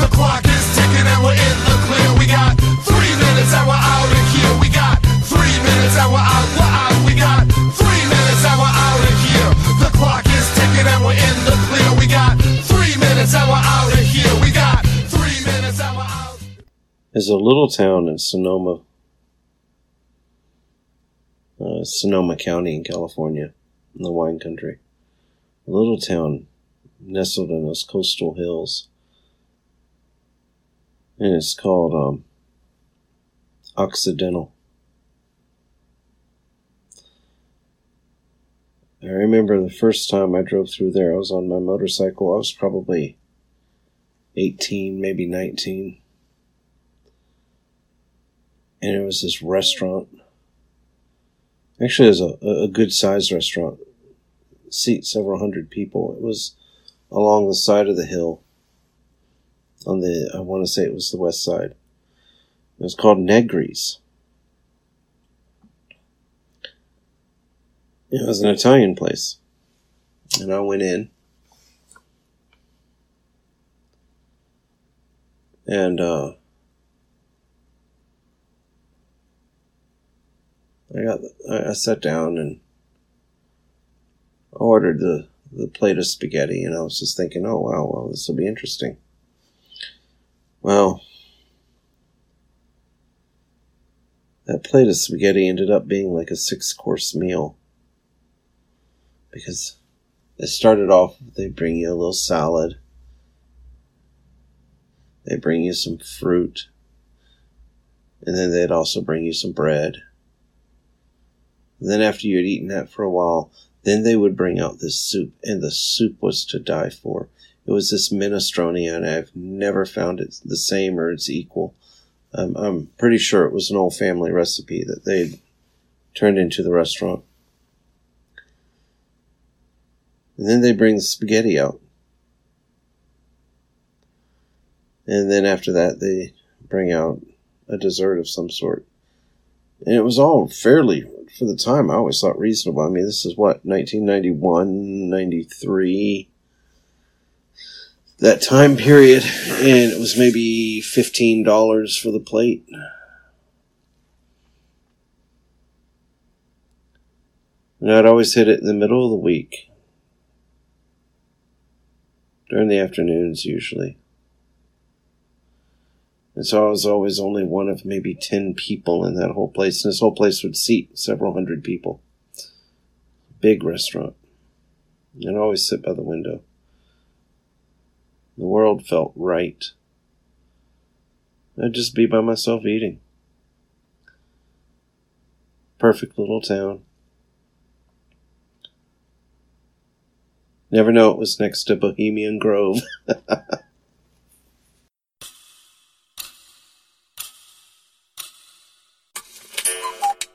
The clock is ticking and we're in the clear. We got three minutes and we're out of here. We got three minutes and we're out. We're out. We got three minutes and we're out of here. The clock is ticking and we're in the clear. We got three minutes and we're out of here. We got three minutes and we're out. There's a little town in Sonoma, uh, Sonoma County in California, in the wine country. A little town nestled in those coastal hills and it's called um, Occidental. I remember the first time I drove through there, I was on my motorcycle. I was probably 18, maybe 19. And it was this restaurant. Actually, it was a, a good sized restaurant. Seat several hundred people. It was along the side of the hill. On the, I want to say it was the west side. It was called Negri's. It was an Italian place. And I went in. And uh, I got I sat down and ordered the the plate of spaghetti, and I was just thinking, oh wow, well this will be interesting. Well, that plate of spaghetti ended up being like a six course meal because it started off they bring you a little salad. They bring you some fruit. And then they'd also bring you some bread. And then after you had eaten that for a while then they would bring out this soup and the soup was to die for it was this minestrone and i've never found it the same or its equal um, i'm pretty sure it was an old family recipe that they turned into the restaurant And then they bring the spaghetti out. And then after that, they bring out a dessert of some sort. And it was all fairly, for the time, I always thought reasonable. I mean, this is what, 1991, 93, that time period. And it was maybe $15 for the plate. And I'd always hit it in the middle of the week during the afternoons usually. And so I was always only one of maybe 10 people in that whole place. And this whole place would seat several hundred people. Big restaurant. And I'd always sit by the window. The world felt right. I'd just be by myself eating. Perfect little town. Never know it was next to Bohemian Grove.